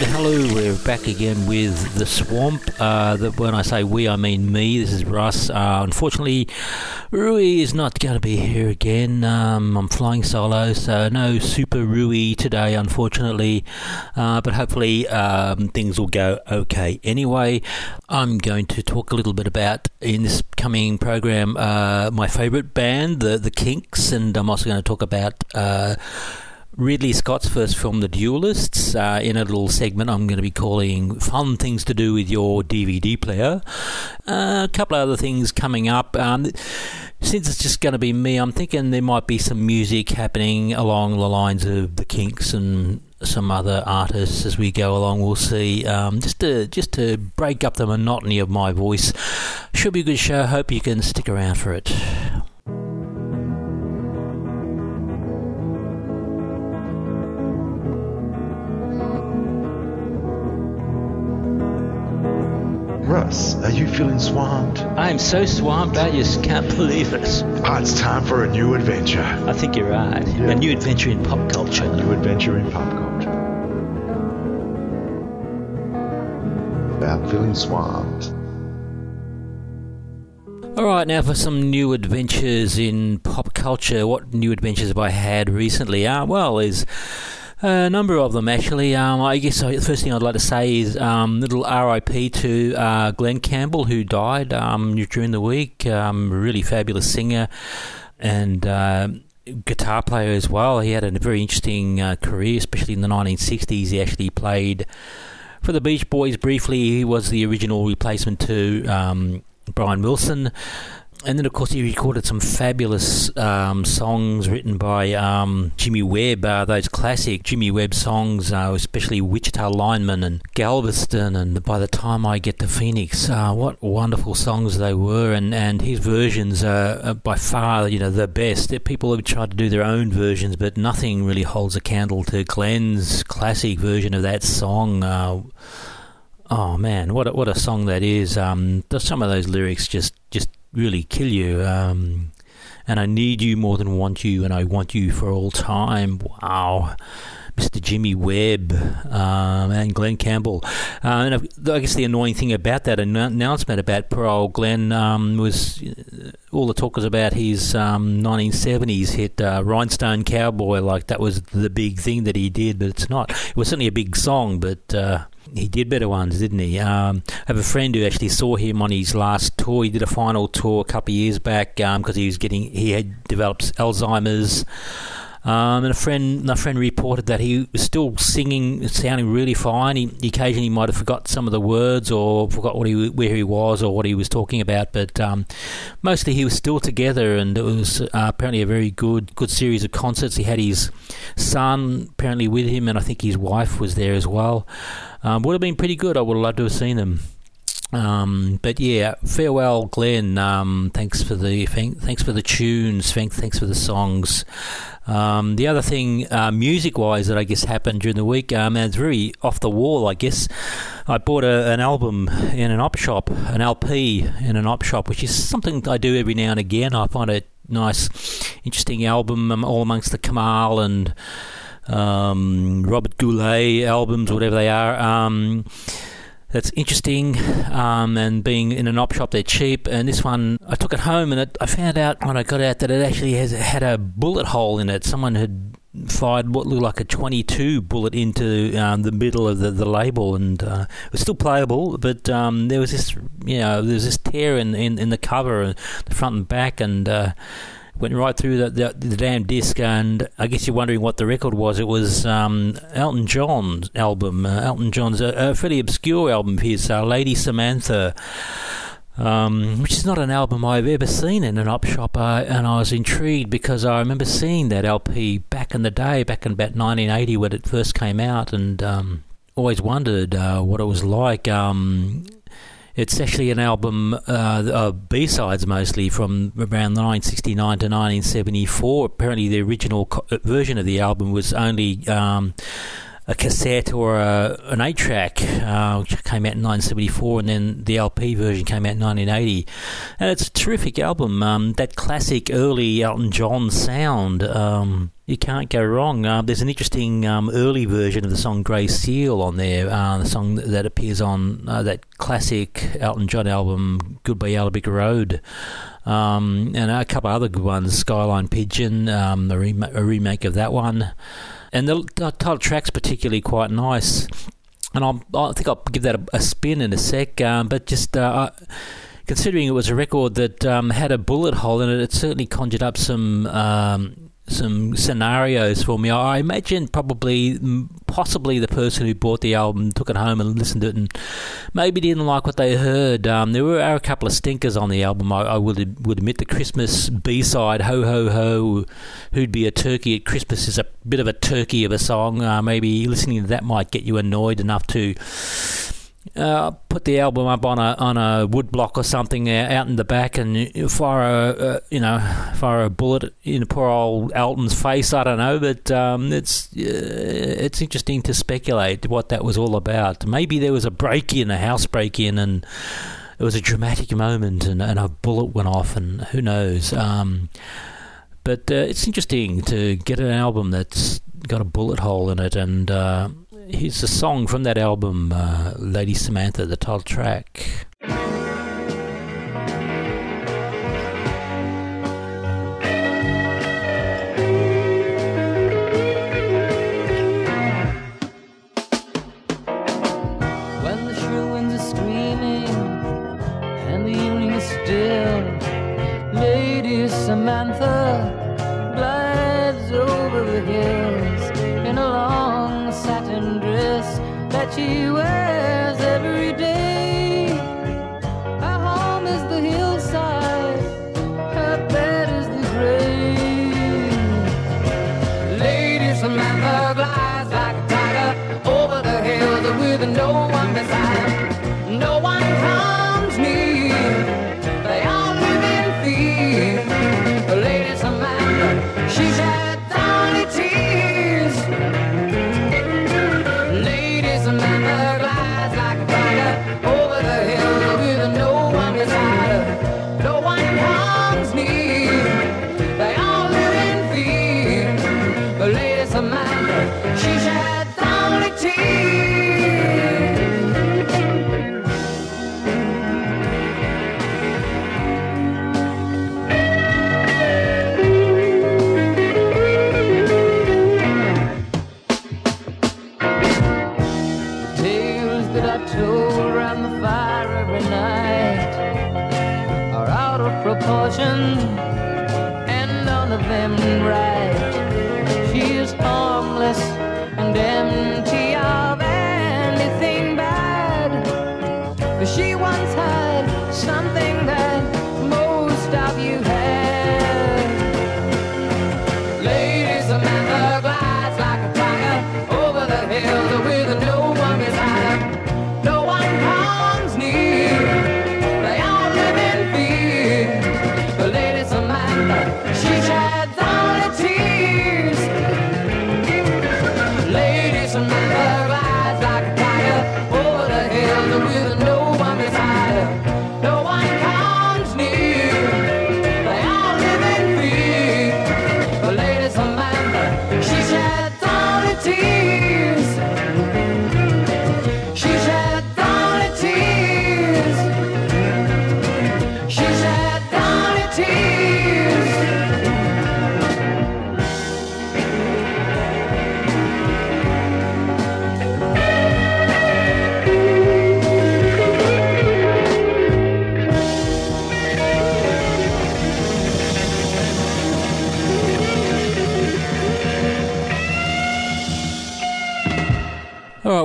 And hello, we're back again with The Swamp. Uh, when I say we, I mean me. This is Russ. Uh, unfortunately, Rui is not going to be here again. Um, I'm flying solo, so no Super Rui today, unfortunately. Uh, but hopefully, um, things will go okay. Anyway, I'm going to talk a little bit about, in this coming program, uh, my favourite band, the, the Kinks, and I'm also going to talk about uh, Ridley Scott's first film, The Duellists, uh, in a little segment I'm going to be calling Fun Things to Do with Your DVD Player. Uh, a couple of other things coming up. Um, since it's just going to be me, I'm thinking there might be some music happening along the lines of The Kinks and some other artists as we go along. We'll see. Um, just to just to break up the monotony of my voice. Should be a good show. Hope you can stick around for it. Feeling swamped? I am so swamped, I just can't believe it. Oh, it's time for a new adventure. I think you're right. Yeah. A new adventure in pop culture. A new adventure in pop culture. About feeling swamped. All right, now for some new adventures in pop culture. What new adventures have I had recently? Uh, well, there's a number of them actually. Um, I guess the first thing I'd like to say is um, little RIP to uh, Glen Campbell, who died um, during the week. Um, really fabulous singer and uh, guitar player as well. He had a very interesting uh, career, especially in the 1960s. He actually played for the Beach Boys briefly. He was the original replacement to um, Brian Wilson and then, of course, he recorded some fabulous um, songs written by um, Jimmy Webb, uh, those classic Jimmy Webb songs, uh, especially Wichita Lineman and Galveston, and By the Time I Get to Phoenix. Uh, what wonderful songs they were, and, and his versions are, are by far, you know, the best. People have tried to do their own versions, but nothing really holds a candle to Glen's classic version of that song. Oh man, what a, what a song that is! Um, some of those lyrics just just really kill you. Um, and I need you more than want you, and I want you for all time. Wow. Mr. Jimmy Webb um, and Glen Campbell. Uh, and I guess the annoying thing about that announcement about poor old Glen um, was uh, all the talk was about his um, 1970s hit uh, Rhinestone Cowboy, like that was the big thing that he did, but it's not. It was certainly a big song, but uh, he did better ones, didn't he? Um, I have a friend who actually saw him on his last tour. He did a final tour a couple of years back because um, he was getting he had developed Alzheimer's. Um, and a friend, a friend reported that he was still singing, sounding really fine. He, occasionally might have forgot some of the words or forgot what he, where he was or what he was talking about, but um, mostly he was still together. And it was uh, apparently a very good, good series of concerts. He had his son apparently with him, and I think his wife was there as well. Um, would have been pretty good. I would have loved to have seen them. Um, but yeah, farewell, Glen. Um, thanks for the thanks for the tunes. Thanks for the songs. Um, the other thing, uh, music-wise, that I guess happened during the week, um, and it's very off the wall. I guess I bought a, an album in an op shop, an LP in an op shop, which is something I do every now and again. I find a nice, interesting album, um, all amongst the Kamahl and um, Robert Goulet albums, whatever they are. That's interesting. Um, and being in an op shop, they're cheap. And this one, I took it home, and it, I found out when I got out that it actually has had a bullet hole in it. Someone had fired what looked like a 22 bullet into um, the middle of the, the label, and uh, it was still playable. But um, there was this, you know, there was this tear in in, in the cover, the front and back, and. Uh, went right through the, the, the, damn disc, and I guess you're wondering what the record was. It was um, Elton John's album. Uh, Elton John's a, a, fairly obscure album of his, uh, Lady Samantha. Um, which is not an album I've ever seen in an op shop, uh, and I was intrigued because I remember seeing that LP back in the day, back in about 1980 when it first came out, and um, always wondered uh, what it was like. Um, it's actually an album uh, of B-sides mostly from around 1969 to 1974. Apparently, the original co- uh, version of the album was only um, a cassette or a, an eight track, uh, which came out in 1974, and then the LP version came out in 1980. And it's a terrific album. Um, that classic early Elton John sound. Um, you can't go wrong. Uh, there's an interesting um, early version of the song "Grey Seal" on there, uh, the song that appears on uh, that classic Elton John album "Goodbye Brick Road," um, and a couple other good ones, "Skyline Pigeon," um, a, rem- a, remake of that one, and the, the title track's particularly quite nice. And I'll, i think I'll give that a, a spin in a sec, um, but just uh, considering it was a record that um, had a bullet hole in it, it certainly conjured up some um, some scenarios for me. I imagine probably, possibly the person who bought the album took it home and listened to it and maybe didn't like what they heard. Um, there were a couple of stinkers on the album. I, I would would admit the Christmas B side, "Ho Ho Ho," who'd be a turkey at Christmas is a bit of a turkey of a song. Uh, maybe listening to that might get you annoyed enough to uh, put the album up on a on a wood block or something uh, out in the back and fire a uh, you know fire a bullet in poor old Elton's face. I don't know, but um, it's uh, it's interesting to speculate what that was all about. Maybe there was a break in, a house break in, and it was a dramatic moment, and, and a bullet went off, and who knows. Um, but uh, it's interesting to get an album that's got a bullet hole in it, and here's a song from that album, uh, Lady Samantha, the title track. She wears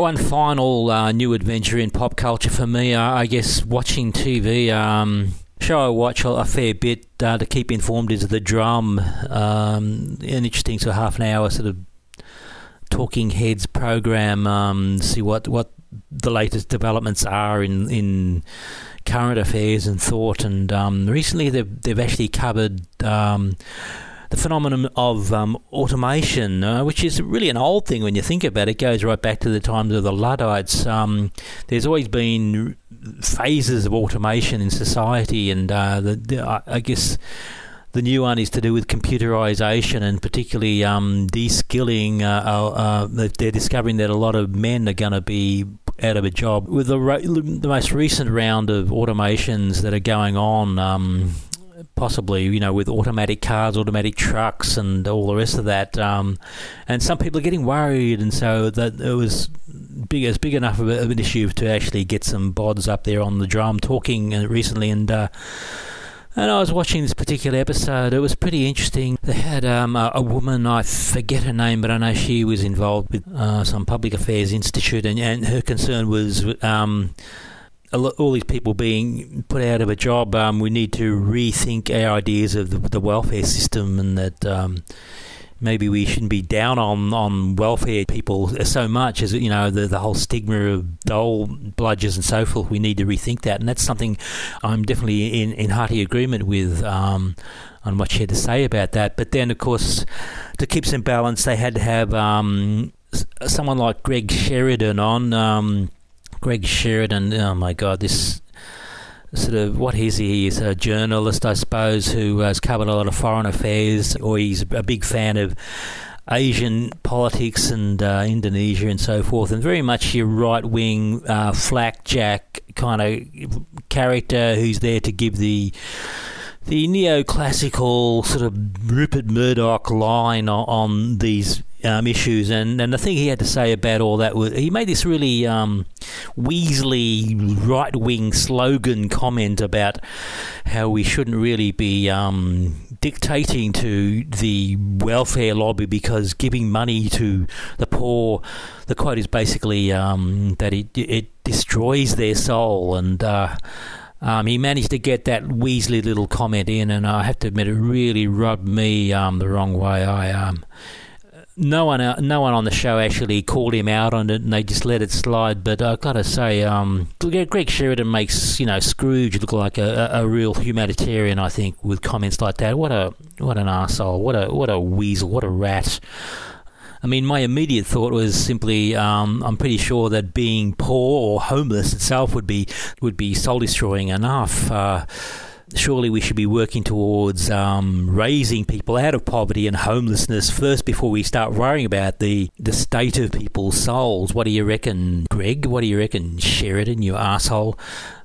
one final uh, new adventure in pop culture for me. Uh, I guess watching TV. Um, show I watch a, fair bit uh, to keep informed is the drum. Um, an interesting sort of half an hour sort of talking heads program. Um, see what what the latest developments are in in current affairs and thought. And um, recently they've they've actually covered. Um, the phenomenon of um, automation, uh, which is really an old thing when you think about it. It goes right back to the times of the Luddites. Um, there's always been phases of automation in society, and uh, the, the, I guess the new one is to do with computerization and particularly um, de-skilling. Uh, uh, uh they're discovering that a lot of men are going to be out of a job. With the, the most recent round of automations that are going on, um, possibly you know with automatic cars, automatic trucks, and all the rest of that. Um, and some people are getting worried, and so that it was big as big enough of, an issue to actually get some bods up there on the drum talking uh, recently, and. Uh, and I was watching this particular episode. It was pretty interesting. They had um, a, a, woman, I forget her name, but I know she was involved with uh, some public affairs institute, and, and her concern was um, all these people being put out of a job, um, we need to rethink our ideas of the, the welfare system, and that um, maybe we shouldn't be down on, on welfare people so much as you know the the whole stigma of dole bludgers and so forth. We need to rethink that, and that's something I'm definitely in in hearty agreement with. Um, on what she had to say about that, but then of course, to keep some balance, they had to have um, someone like Greg Sheridan on um, Greg Sheridan. Oh my God, this sort of what is he? He's a journalist, I suppose, who has covered a lot of foreign affairs, or he's a big fan of Asian politics and uh, Indonesia and so forth, and very much your right wing uh, flakjack kind of character who's there to give the the neoclassical sort of Rupert Murdoch line on, on these um, issues, and, and the thing he had to say about all that was he made this really um, Weasley right wing slogan comment about how we shouldn't really be um, dictating to the welfare lobby because giving money to the poor, the quote is basically um, that it it destroys their soul and. Uh, um, he managed to get that Weasley little comment in, and I have to admit, it really rubbed me um, the wrong way. I um, no one, uh, no one on the show actually called him out on it, and they just let it slide. But I've got to say, um, Greg Sheridan makes you know Scrooge look like a, a, real humanitarian. I think with comments like that. What a what an asshole! What a what a weasel! What a rat! I mean, my immediate thought was simply, um, I'm pretty sure that being poor or homeless itself would be would be soul destroying enough. Uh, surely we should be working towards um, raising people out of poverty and homelessness first before we start worrying about the, the state of people's souls. What do you reckon, Greg? What do you reckon, Sheridan, you asshole?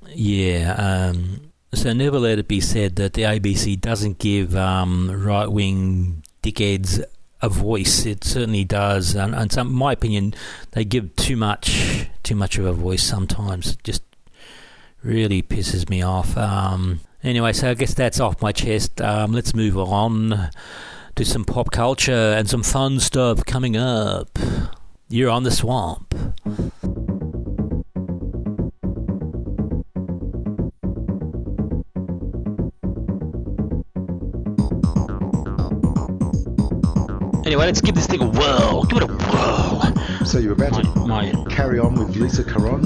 Yeah, um, so never let it be said that the ABC doesn't give um, right wing dickheads a voice. It certainly does, and, and some, my opinion, they give too much, too much of a voice sometimes. It just really pisses me off. Um, Anyway, so I guess that's off my chest. Um, let's move on to some pop culture and some fun stuff coming up. You're on the swamp. Anyway, let's give this thing a whirl. Give it a whirl. So you're about my, to my... carry on with Lisa Caron?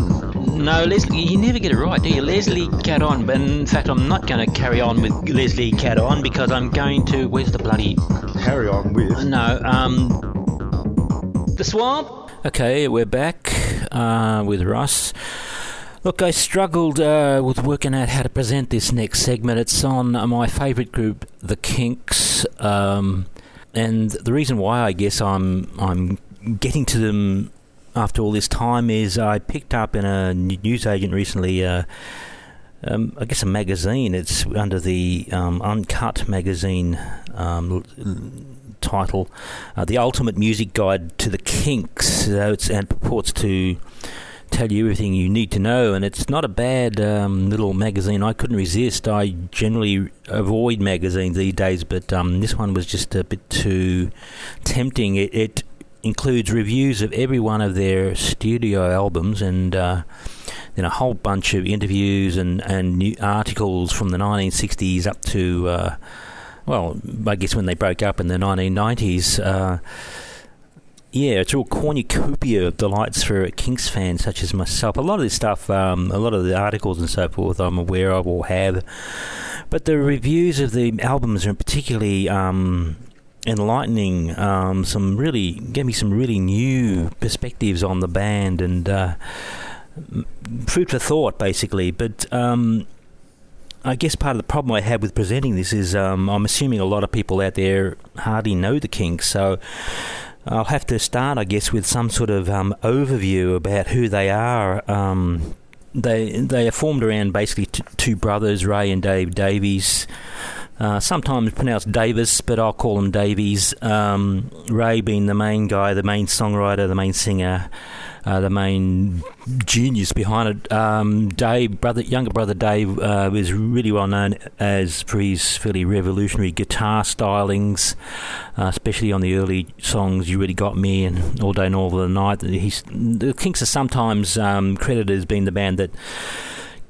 No, Leslie, you never get it right, do you? Leslie Caron. But in fact, I'm not going to carry on with Leslie Caron because I'm going to. Where's the bloody. Carry on with? No, um. The swamp? Okay, we're back uh, with Russ. Look, I struggled uh, with working out how to present this next segment. It's on my favourite group, The Kinks. Um, and the reason why I guess I'm I'm getting to them after all this time is I picked up in a newsagent recently. Uh, um, I guess a magazine. It's under the um, Uncut magazine um, title, uh, "The Ultimate Music Guide to the Kinks." So it's and purports to tell you everything you need to know, and it's not a bad um, little magazine. I couldn't resist. I generally avoid magazines these days, but um, this one was just a bit too tempting. It, it, includes reviews of every one of their studio albums and. Uh, then a whole bunch of interviews and, and new articles from the 1960s up to, uh, well, I guess when they broke up in the 1990s. Uh, yeah, it's all cornucopia of delights for Kinks fans such as myself. A lot of this stuff, um, a lot of the articles and so forth, I'm aware of or have. but the reviews of the albums are particularly um, enlightening. Um, some really gave me some really new perspectives on the band and uh, food for thought, basically. But um, I guess part of the problem I have with presenting this is um, I'm assuming a lot of people out there hardly know the Kinks, so I'll have to start, I guess, with some sort of um, overview about who they are. Um, they they are formed around basically t- two brothers, Ray and Dave Davies. Uh, sometimes pronounced Davis, but I'll call him Davies. Um, Ray being the main guy, the main songwriter, the main singer, uh, the main genius behind it. Um, Dave, brother, younger brother Dave, uh, is really well known as for his fairly revolutionary guitar stylings, uh, especially on the early songs "You Really Got Me" and "All Day and All of the Night." He's, the Kinks are sometimes um, credited as being the band that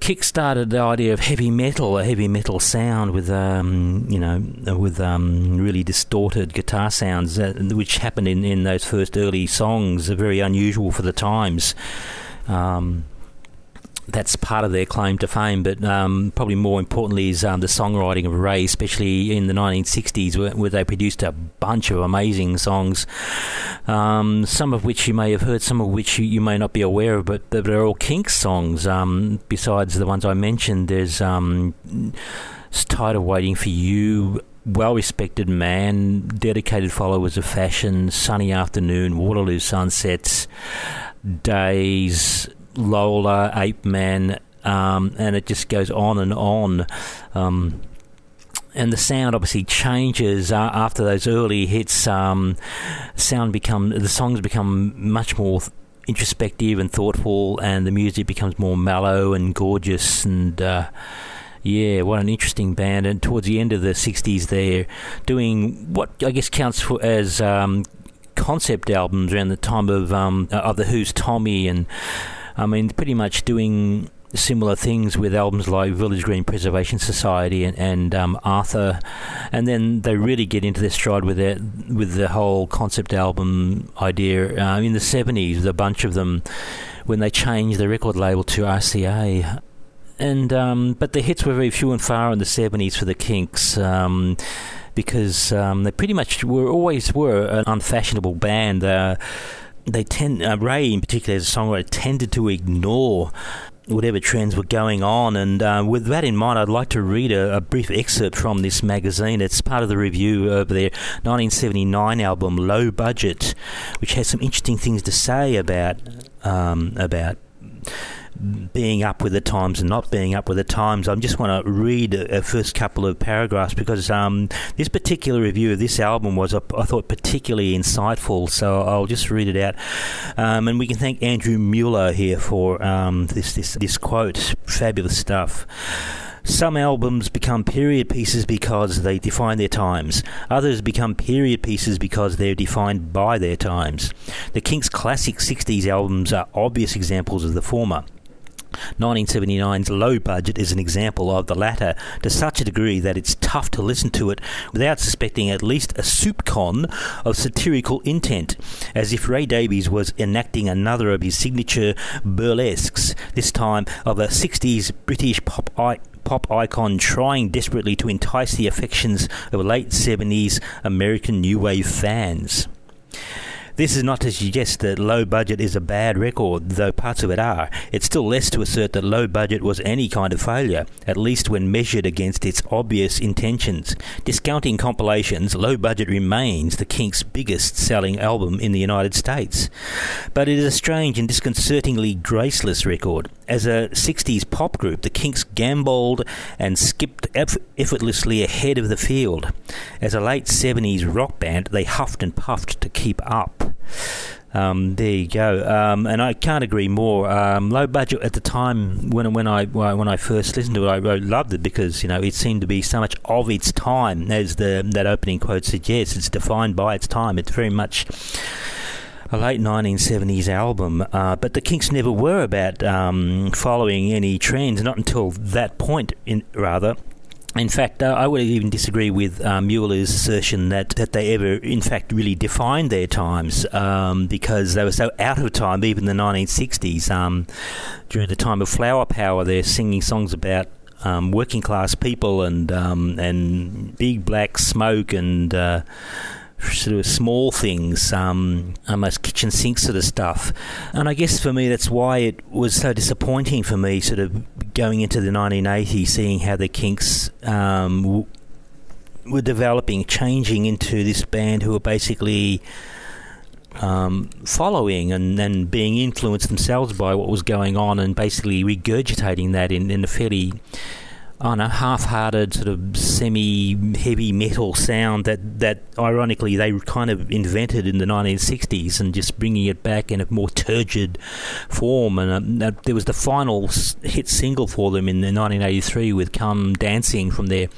kick-started the idea of heavy metal, a heavy metal sound with, um, you know, with um, really distorted guitar sounds, uh, which happened in, in those first early songs, are very unusual for the times. Um, that's part of their claim to fame, but um, probably more importantly is um, the songwriting of Ray, especially in the 1960s, where, where they produced a bunch of amazing songs, um, some of which you may have heard, some of which you, you may not be aware of, but they're all Kinks songs. Um, besides the ones I mentioned, there's um, Tired of Waiting for You, well respected man, dedicated followers of fashion, sunny afternoon, Waterloo sunsets, days, Lola, Ape Man, um, and it just goes on and on. Um, and the sound obviously changes uh, after those early hits. Um, sound become the songs become much more introspective and thoughtful, and the music becomes more mellow and gorgeous. And uh, yeah, what an interesting band! And towards the end of the '60s, they're doing what I guess counts for as um, concept albums around the time of um, of the Who's Tommy and I mean, pretty much doing similar things with albums like Village Green Preservation Society and, and um, Arthur, and then they really get into their stride with it with the whole concept album idea uh, in the seventies. A bunch of them when they changed the record label to RCA. And um, but the hits were very few and far in the seventies for the Kinks. Um, because um, they pretty much were always were an unfashionable band. Uh, they tend uh, Ray in particular as a songwriter tended to ignore whatever trends were going on. And uh, with that in mind, I'd like to read a, a, brief excerpt from this magazine. It's part of the review of their 1979 album Low Budget, which has some interesting things to say about um, about being up with the times and not being up with the times. I just want to read a, first couple of paragraphs because um, this particular review of this album was, I thought, particularly insightful. So I'll just read it out, um, and we can thank Andrew Mueller here for um, this this this quote. Fabulous stuff. Some albums become period pieces because they define their times. Others become period pieces because they're defined by their times. The Kinks' classic 60s albums are obvious examples of the former. 1979's low budget is an example of the latter to such a degree that it's tough to listen to it without suspecting at least a soupcon of satirical intent, as if Ray Davies was enacting another of his signature burlesques, this time of a 60s British pop pop icon trying desperately to entice the affections of late 70s American new wave fans. This is not to suggest that low budget is a bad record, though parts of it are. It's still less to assert that low budget was any kind of failure, at least when measured against its obvious intentions. Discounting compilations, low budget remains the Kinks' biggest selling album in the United States. But it is a strange and disconcertingly graceless record. As a 60s pop group, the Kinks gamboled and skipped eff- effortlessly ahead of the field. As a late 70s rock band, they huffed and puffed to keep up. Um, there you go, um, and I can't agree more. Um, low budget at the time when when I when I first listened to it, I, I, loved it because you know it seemed to be so much of its time, as the that opening quote suggests. It's defined by its time. It's very much a late 1970s album, uh, but the Kinks never were about um, following any trends, not until that point, in, rather. In fact, uh, I would even disagree with uh, Mueller's assertion that, that they ever, in fact, really defined their times um, because they were so out of time, even the 1960s. Um, during the time of Flower Power, they're singing songs about um, working class people and um, and big black smoke and uh, sort of small things, um, almost kitchen sink sort of stuff. And I guess for me, that's why it was so disappointing for me, sort of going into the 1980s, seeing how the Kinks um, w- were developing, changing into this band who were basically. Um, following and, then being influenced themselves by what was going on and basically regurgitating that in, in a fairly on a half-hearted sort of semi-heavy metal sound that that ironically they kind of invented in the 1960s and just bringing it back in a more turgid form and uh, there was the final hit single for them in the 1983 with "Come Dancing" from their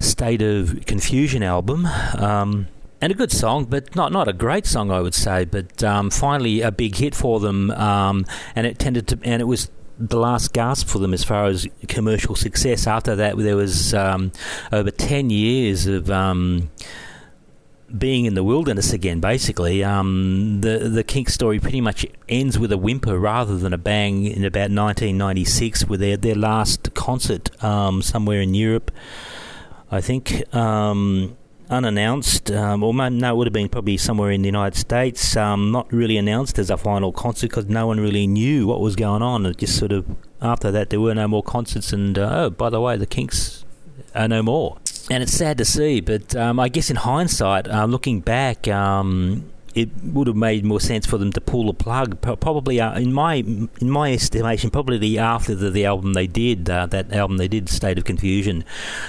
State of Confusion album. Um, and a good song, but not not a great song, I would say. But um, finally, a big hit for them, um, and it tended to, and it was the last gasp for them as far as commercial success. After that, there was um, over 10 years of um, being in the wilderness again, basically. Um, the, the Kink story pretty much ends with a whimper rather than a bang in about 1996 with their, their last concert um, somewhere in Europe. I think um, unannounced, um, or no, it would have been probably somewhere in the United States, um, not really announced as a final concert because no one really knew what was going on. It just sort of, after that, there were no more concerts, and uh, oh, by the way, the Kinks are no more. And it's sad to see, but um, I guess in hindsight, uh, looking back, um, it would have made more sense for them to pull the plug. Probably, uh, in my in my estimation, probably after the, the album they did, uh, that album they did, State of Confusion.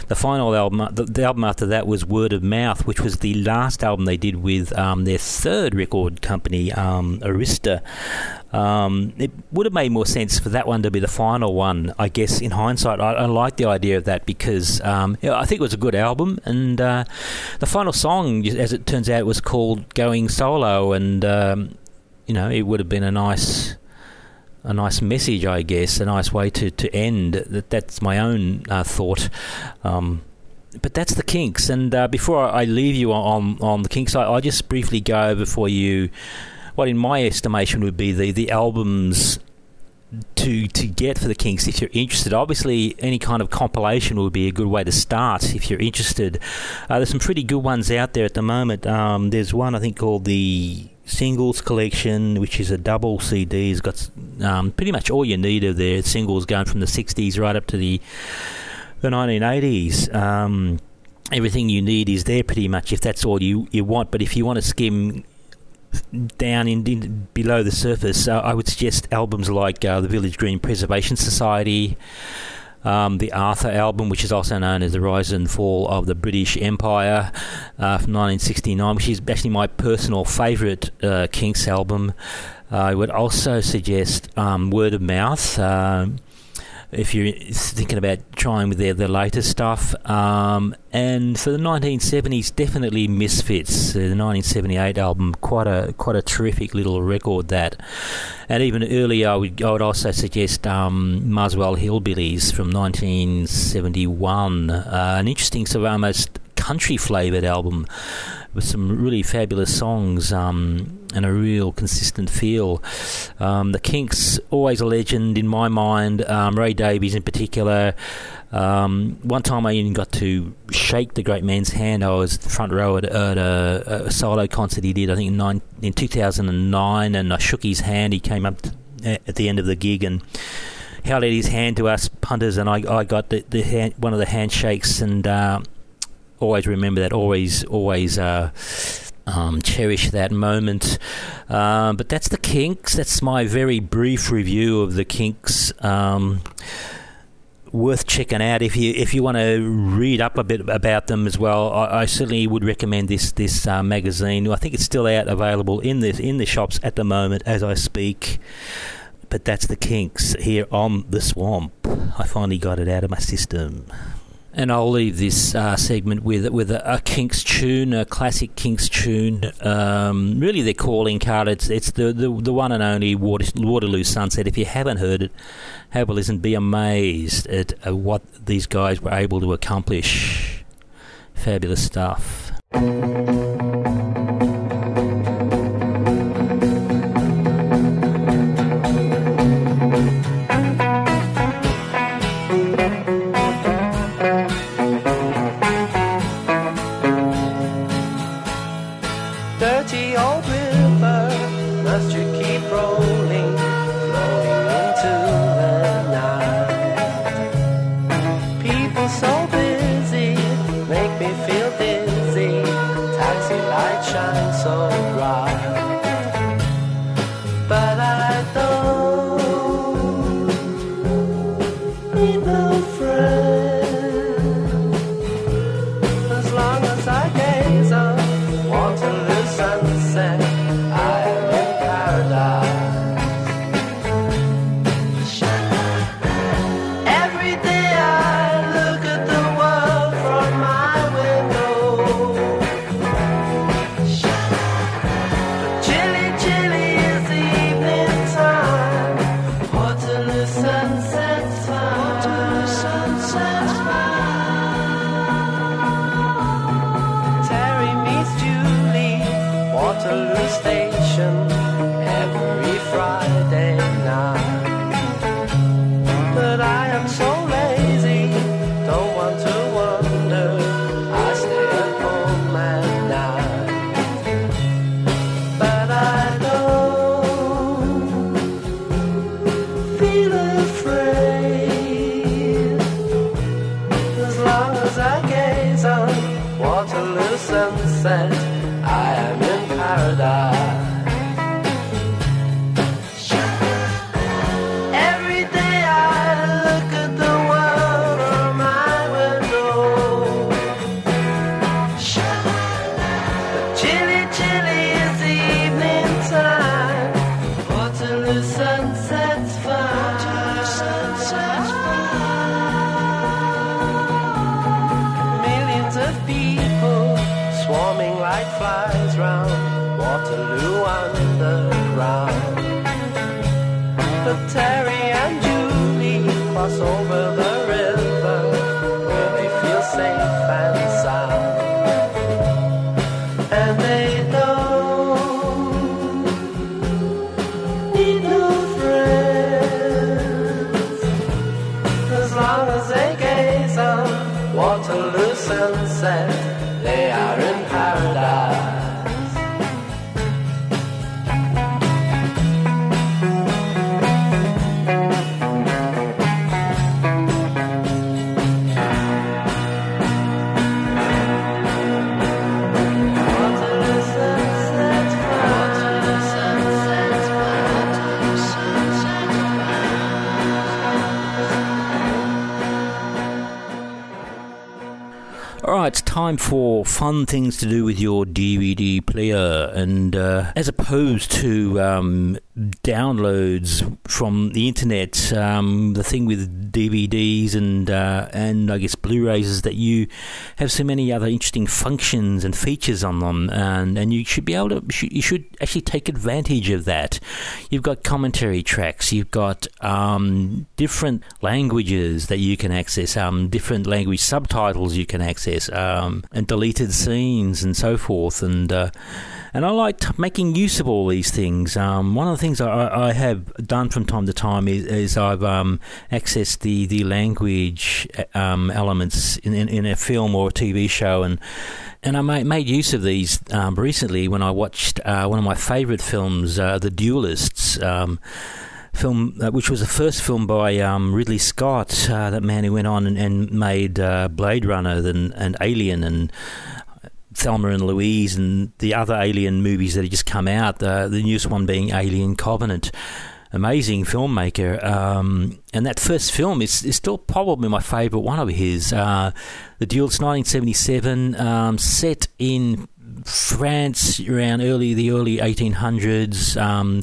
The final album, uh, the, the, album after that was Word of Mouth, which was the last album they did with um, their third record company, um, Arista. Um, it would have made more sense for that one to be the final one. I guess in hindsight, I, I like the idea of that because um, I think it was a good album, and uh, the final song, as it turns out, was called "Going Solo," and um, you know it would have been a nice. A nice message, I guess, a nice way to, to end. That that's my own uh, thought. Um, but that's the Kinks. And uh, before I leave you on on the Kinks, I, I'll just briefly go before you what in my estimation would be the, the albums to to get for the Kinks if you're interested. Obviously, any kind of compilation would be a good way to start if you're interested. Uh, there's some pretty good ones out there at the moment. Um, there's one I think called the Singles Collection, which is a double CD. It's got um, pretty much all you need of their singles going from the 60s right up to the the 1980s. Um, everything you need is there pretty much if that's all you, you want. But if you want to skim down in, in below the surface, uh, I would suggest albums like uh, the Village Green Preservation Society. Um, the Arthur album, which is also known as the Rise and Fall of the British Empire uh, from 1969, which is actually my personal favourite uh, Kinks album. I would also suggest um, Word of Mouth. If you're thinking about trying with their, their latest stuff. Um, and for the 1970s, definitely Misfits, the 1978 album, quite a quite a terrific little record that. And even earlier, I would, I would also suggest um, Muswell Hillbillies from 1971, uh, an interesting sort of almost country flavoured album with some really fabulous songs um, and a real consistent feel. Um, the Kinks, always a legend in my mind. Um, Ray Davies, in particular. Um, one time I even got to shake the great man's hand. I was front row at, at a, a, solo concert he did, I think, in, nine, in 2009, and I shook his hand. He came up at the end of the gig and held out his hand to us punters, and I, I got the, the hand, one of the handshakes and. Uh, always remember that. Always, always uh, um, cherish that moment. Uh, but that's the Kinks. That's my very brief review of the Kinks. Um, worth checking out if you if you want to read up a bit about them as well. I, I certainly would recommend this this uh, magazine. I think it's still out available in the in the shops at the moment as I speak. But that's the Kinks here on the Swamp. I finally got it out of my system. And I'll leave this uh, segment with with a, a, Kinks tune, a classic Kinks tune. Um, really, their calling card. It's it's the the, the one and only Water, Waterloo Sunset. If you haven't heard it, have a listen. Be amazed at uh, what these guys were able to accomplish. Fabulous stuff. Waterloo Station. Time for fun things to do with your DVD player, and uh, as opposed to um, downloads from the internet, um, the thing with DVDs and uh, and I guess Blu-rays is that you have so many other interesting functions and features on them, and and you should be able to you should actually take advantage of that. You've got commentary tracks, you've got um, different languages that you can access, um, different language subtitles you can access, um, and deleted scenes and so forth, and. Uh, and I like making use of all these things. Um, one of the things I, I have done from time to time is, is I've um, accessed the the language um, elements in, in, in a film or a TV show, and and I made, made use of these um, recently when I watched uh, one of my favourite films, uh, The Duellists. Um, film, uh, which was the first film by um, Ridley Scott, uh, that man who went on and, and made uh, Blade Runner and, and Alien and Thelma and Louise and the other Alien movies that had just come out. Uh, the newest one being Alien Covenant. Amazing filmmaker, um, and that first film is, is still probably my favourite one of his. Uh, the Duel's 1977, um, set in France around early the early 1800s, um,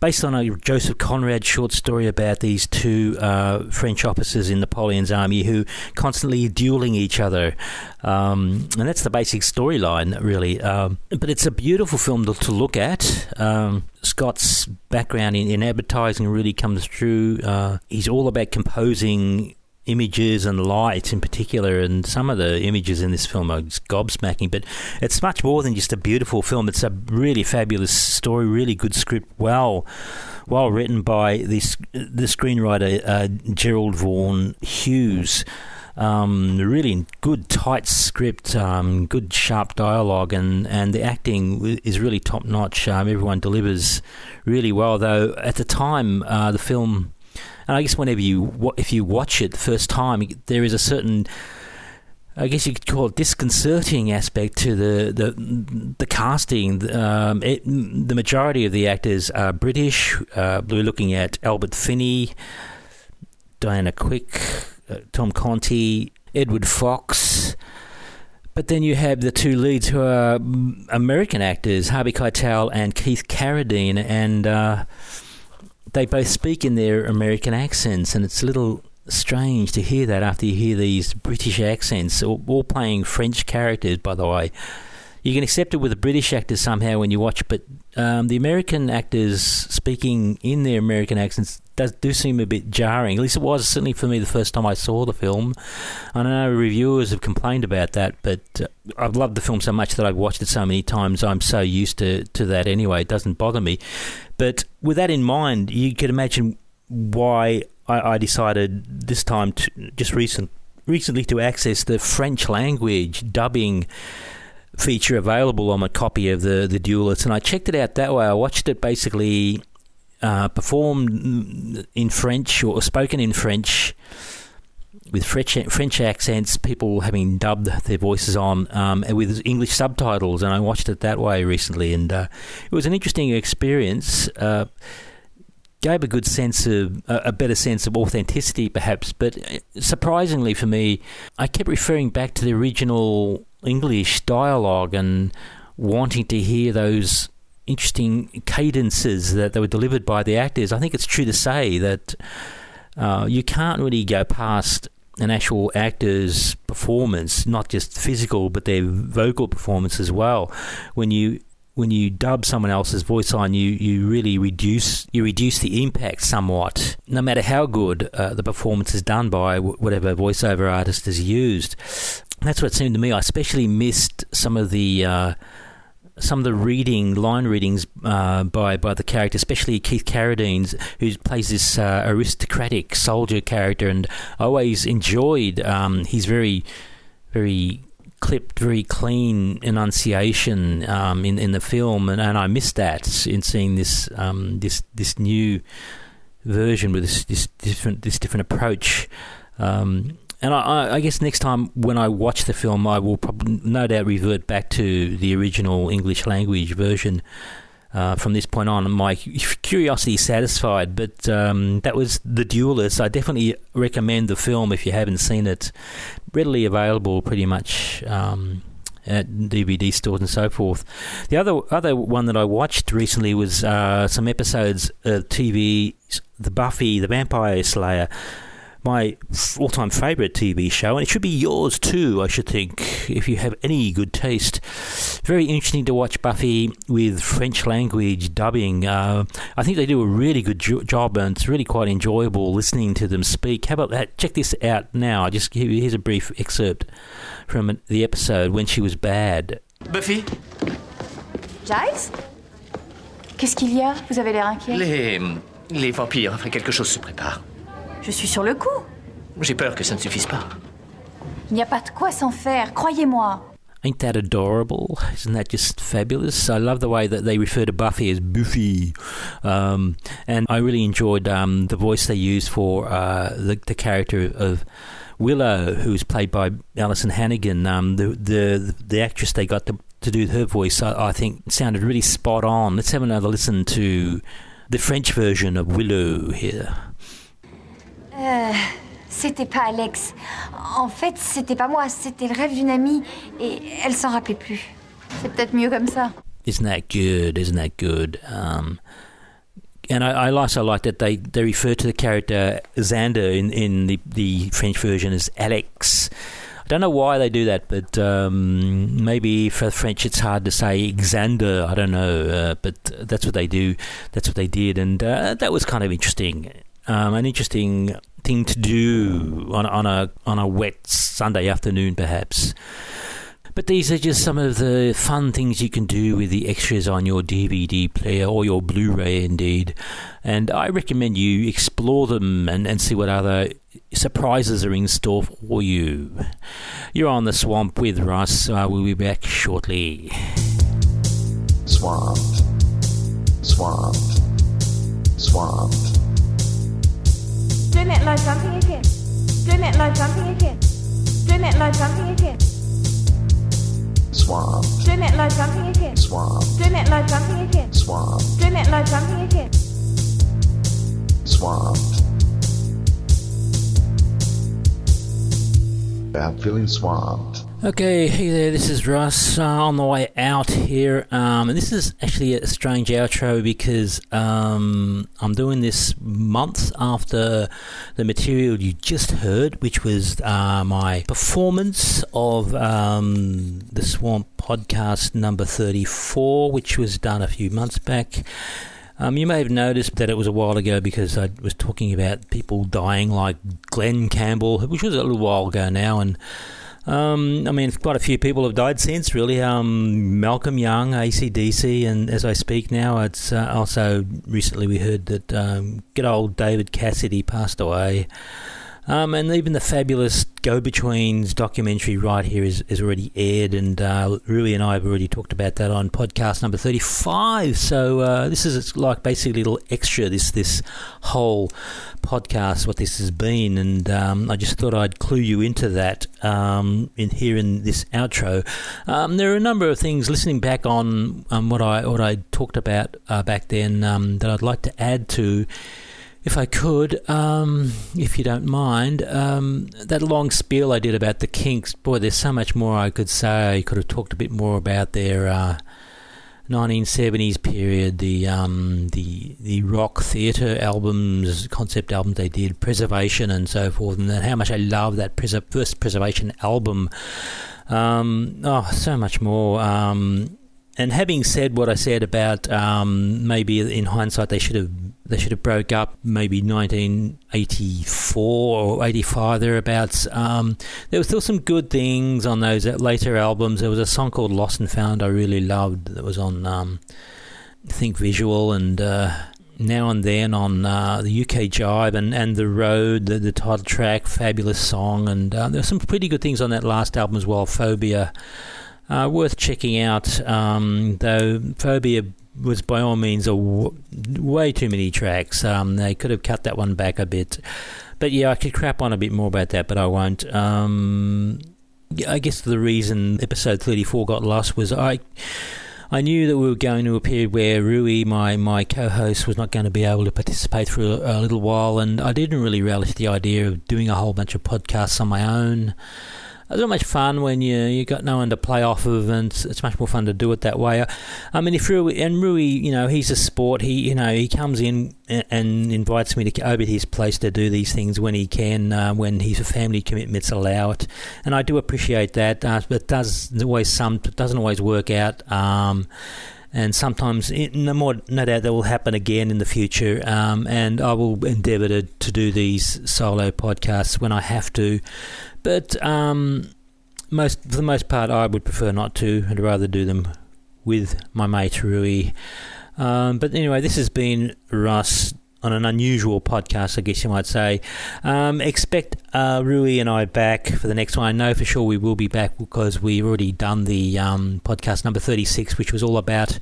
based on a Joseph Conrad short story about these two uh, French officers in Napoleon's army who constantly dueling each other, um, and that's the basic storyline, really. Um, but it's a beautiful film to, to look at. Um, Scott's background in, in advertising really comes through. Uh, he's all about composing images and light in particular, and some of the images in this film are gobsmacking. But it's much more than just a beautiful film. It's a really fabulous story, really good script, well, well written by this the screenwriter uh, Gerald Vaughan Hughes. Um, really good, tight script, um, good, sharp dialogue, and, and the acting is really top notch. Um, everyone delivers really well, though. At the time, uh, the film and I guess whenever you if you watch it the first time, there is a certain I guess you could call it disconcerting aspect to the the, the casting. Um, it, the majority of the actors are British. Uh, we're looking at Albert Finney, Diana Quick, uh, Tom Conti, Edward Fox. But then you have the two leads who are American actors, Harvey Keitel and Keith Carradine, and uh, they both speak in their American accents, and it's a little strange to hear that after you hear these British accents, all, playing French characters, by the way. You can accept it with a British actor somehow when you watch, but um, the American actors speaking in their American accents does do seem a bit jarring. At least it was certainly for me the first time I saw the film. I know reviewers have complained about that, but uh, I've loved the film so much that I've watched it so many times. I'm so used to to that anyway. It doesn't bother me. But with that in mind, you could imagine why I, I decided this time to just recent recently to access the French language dubbing feature available on a copy of the the Duellists, and I checked it out that way. I watched it basically uh, performed in French or spoken in French with French French accents, people having dubbed their voices on um, with English subtitles, and I watched it that way recently, and uh, it was an interesting experience. Uh, gave a good sense of a better sense of authenticity, perhaps. But uh, surprisingly for me, I kept referring back to the original English dialogue and wanting to hear those interesting cadences that, that were delivered by the actors. I think it's true to say that uh, you can't really go past an actual actor's performance, not just physical, but their vocal performance as well. When you when you dub someone else's voice on, you, you really reduce you reduce the impact somewhat. No matter how good uh, the performance is done by whatever voiceover artist is used, that's what seemed to me. I especially missed some of the. Uh, some of the reading, line readings uh, by by the character, especially Keith Carradine's, who plays this uh, aristocratic soldier character, and I always enjoyed um, his very, very clipped, very clean enunciation um, in in the film, and, and I missed that in seeing this um, this this new version with this, this different this different approach. Um, and I, I, guess next time when I watch the film, I will probably no doubt revert back to the original English language version. Uh, from this point on, my curiosity is satisfied. But um, that was The Duellist. I definitely recommend the film if you haven't seen it. Readily available, pretty much. Um, at DVD stores and so forth. The other other one that I watched recently was uh, some episodes of TV, The Buffy the Vampire Slayer my all time favourite TV show, and it should be yours too, I should think, if you have any good taste. Very interesting to watch Buffy with French language dubbing. Uh, I think they do a really good jo- job, and it's really quite enjoyable listening to them speak. How about that? Check this out now. Just here's a brief excerpt from the episode when she was bad. Buffy Giles Qu'est-ce qu'il y a Vous avez l'air inquiet. Les. Les vampires, enfin quelque chose se prépare. Je suis sur le coup. J'ai peur que ça ne suffise pas. Il n'y a pas de quoi s'en faire, croyez-moi. Ain't that adorable? Isn't that just fabulous? I love the way that they refer to Buffy as Buffy. Um, and I really enjoyed um, the voice they used for uh, the, the, character of Willow, who's played by Alyson Hannigan. Um, the, the, the actress they got to, to do her voice, I, I think, sounded really spot on. Let's have another listen to the French version of Willow here. Euh, c'était pas Alex. En fait, c'était pas moi, c'était le rêve d'une amie et elle s'en rappelait plus. C'est peut-être mieux comme ça. Isn't that good? Isn't that good? Um, and I, I also like that they, they refer to the character Xander in, in the, the French version as Alex. I don't know why they do that, but um, maybe for French it's hard to say Xander. I don't know, uh, but that's what they do. That's what they did, and uh, that was kind of interesting. Um, an interesting thing to do on, on a on a wet Sunday afternoon, perhaps. But these are just some of the fun things you can do with the extras on your DVD player or your Blu ray, indeed. And I recommend you explore them and, and see what other surprises are in store for you. You're on the swamp with Russ. Uh, we'll be back shortly. Swamp. Swamp. Swamp. Doing it like jumping again. Doing it like jumping again. Doing it like jumping again. Swamp. Doing it like jumping again. Swamp. Doing it like jumping again. Swamp. Doing it like jumping again. Swamp. I'm feeling swamped. Okay, hey there, this is Russ uh, on the way out here. Um, and this is actually a strange outro because um, I'm doing this months after the material you just heard, which was uh, my performance of um, the Swamp podcast number 34, which was done a few months back. Um, you may have noticed that it was a while ago because I was talking about people dying like Glen Campbell, which was a little while ago now, and um, I mean, quite a few people have died since, really. Um, Malcolm Young, ACDC, and as I speak now, it's uh, also recently we heard that um, good old David Cassidy passed away. Um, and even the fabulous Go Betweens documentary right here is, is already aired, and uh, Rui and I have already talked about that on podcast number 35. So uh, this is like basically a little extra, this, this whole podcast, what this has been, and um, I just thought I'd clue you into that um, in here in this outro. Um, there are a number of things listening back on um, what I what I talked about uh, back then um, that I'd like to add to. If I could, um, if you don't mind, um, that long spiel I did about the Kinks, boy, there's so much more I could say. I could have talked a bit more about their uh, 1970s period, the um, the the rock theatre albums, concept albums they did, Preservation and so forth, and how much I love that first Preservation album. Um, oh, so much more. Um, and having said what I said about um, maybe in hindsight they should have they should have broke up maybe 1984 or 85 thereabouts. Um, there were still some good things on those later albums. There was a song called Lost and Found I really loved that was on um, Think Visual and. Uh, now and then on uh, the UK Jive and, and The Road, the, the title track, fabulous song, and uh, there were some pretty good things on that last album as well, Phobia. Uh, worth checking out, um, though Phobia was by all means a w- way too many tracks. Um, they could have cut that one back a bit. But yeah, I could crap on a bit more about that, but I won't. Um, I guess the reason episode 34 got lost was I. I knew that we were going to a period where Rui, my, my co-host, was not going to be able to participate for a, a little while, and I didn't really relish the idea of doing a whole bunch of podcasts on my own it's not much fun when you you got no one to play off of, and it's, it's much more fun to do it that way. I mean, if Rui and Rui, you know, he's a sport. He you know he comes in and, and invites me to over to his place to do these things when he can, uh, when his family commitments allow it, and I do appreciate that. Uh, but does always some doesn't always work out. Um, and sometimes no more no doubt that will happen again in the future um, and I will endeavour to, to do these solo podcasts when I have to but um, most for the most part, I would prefer not to. I'd rather do them with my mate Rui. Um, but anyway, this has been Russ on an unusual podcast, I guess you might say. Um, expect uh, Rui and I back for the next one. I know for sure we will be back because we've already done the um, podcast number 36, which was all about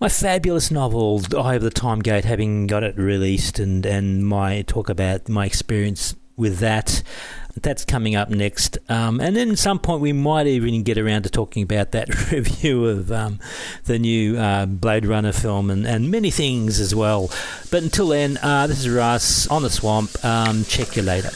my fabulous novel, Eye of the Time Gate, having got it released, and, and my talk about my experience with that. That's coming up next. Um, and then at some point, we might even get around to talking about that review of um, the new uh, Blade Runner film and, and many things as well. But until then, uh, this is Russ on the swamp. Um, check you later.